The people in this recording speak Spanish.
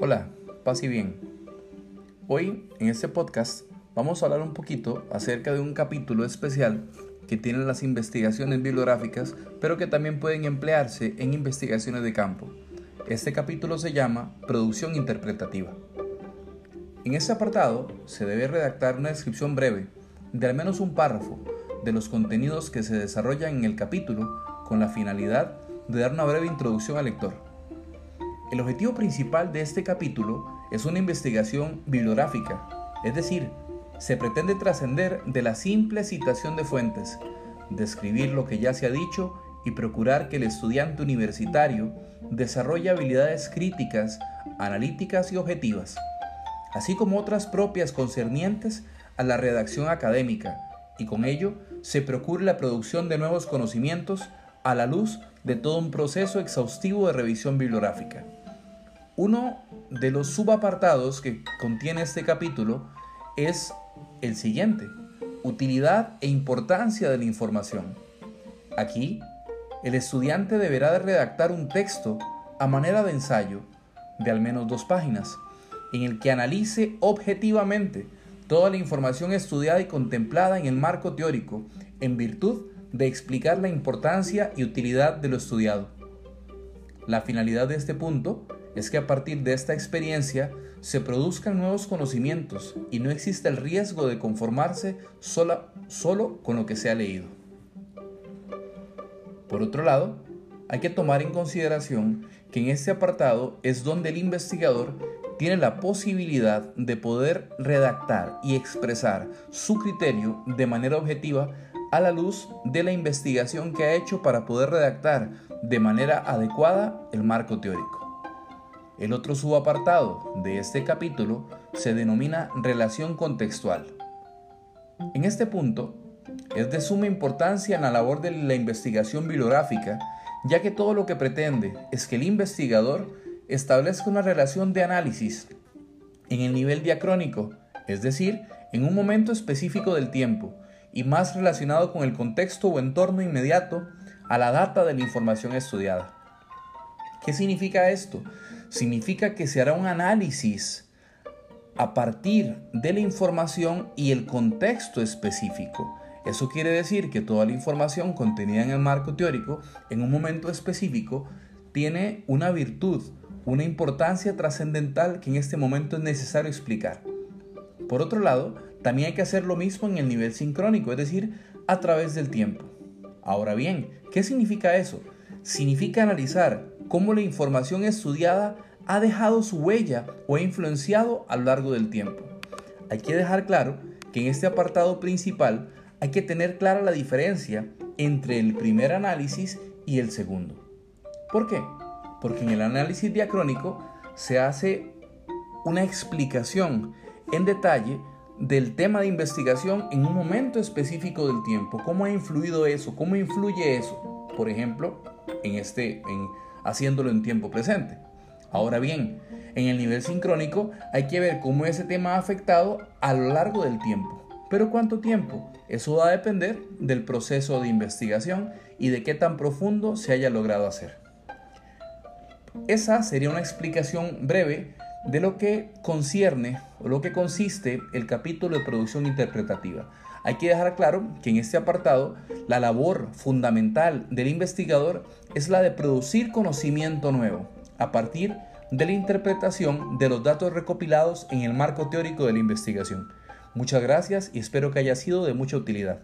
Hola, paz y bien. Hoy en este podcast vamos a hablar un poquito acerca de un capítulo especial que tienen las investigaciones bibliográficas, pero que también pueden emplearse en investigaciones de campo. Este capítulo se llama Producción Interpretativa. En este apartado se debe redactar una descripción breve de al menos un párrafo de los contenidos que se desarrollan en el capítulo con la finalidad de dar una breve introducción al lector. El objetivo principal de este capítulo es una investigación bibliográfica, es decir, se pretende trascender de la simple citación de fuentes, describir lo que ya se ha dicho y procurar que el estudiante universitario desarrolle habilidades críticas, analíticas y objetivas, así como otras propias concernientes a la redacción académica, y con ello se procure la producción de nuevos conocimientos a la luz de todo un proceso exhaustivo de revisión bibliográfica. Uno de los subapartados que contiene este capítulo es el siguiente, utilidad e importancia de la información. Aquí, el estudiante deberá de redactar un texto a manera de ensayo de al menos dos páginas, en el que analice objetivamente toda la información estudiada y contemplada en el marco teórico, en virtud de explicar la importancia y utilidad de lo estudiado. La finalidad de este punto es que a partir de esta experiencia se produzcan nuevos conocimientos y no existe el riesgo de conformarse solo con lo que se ha leído. Por otro lado, hay que tomar en consideración que en este apartado es donde el investigador tiene la posibilidad de poder redactar y expresar su criterio de manera objetiva a la luz de la investigación que ha hecho para poder redactar de manera adecuada el marco teórico. El otro subapartado de este capítulo se denomina relación contextual. En este punto, es de suma importancia en la labor de la investigación bibliográfica, ya que todo lo que pretende es que el investigador establezca una relación de análisis en el nivel diacrónico, es decir, en un momento específico del tiempo, y más relacionado con el contexto o entorno inmediato a la data de la información estudiada. ¿Qué significa esto? significa que se hará un análisis a partir de la información y el contexto específico. Eso quiere decir que toda la información contenida en el marco teórico en un momento específico tiene una virtud, una importancia trascendental que en este momento es necesario explicar. Por otro lado, también hay que hacer lo mismo en el nivel sincrónico, es decir, a través del tiempo. Ahora bien, ¿qué significa eso? Significa analizar cómo la información estudiada ha dejado su huella o ha influenciado a lo largo del tiempo. Hay que dejar claro que en este apartado principal hay que tener clara la diferencia entre el primer análisis y el segundo. ¿Por qué? Porque en el análisis diacrónico se hace una explicación en detalle del tema de investigación en un momento específico del tiempo, cómo ha influido eso, cómo influye eso, por ejemplo, en este en haciéndolo en tiempo presente. Ahora bien, en el nivel sincrónico hay que ver cómo ese tema ha afectado a lo largo del tiempo. Pero ¿cuánto tiempo? Eso va a depender del proceso de investigación y de qué tan profundo se haya logrado hacer. Esa sería una explicación breve de lo que concierne o lo que consiste el capítulo de producción interpretativa. Hay que dejar claro que en este apartado la labor fundamental del investigador es la de producir conocimiento nuevo a partir de la interpretación de los datos recopilados en el marco teórico de la investigación. Muchas gracias y espero que haya sido de mucha utilidad.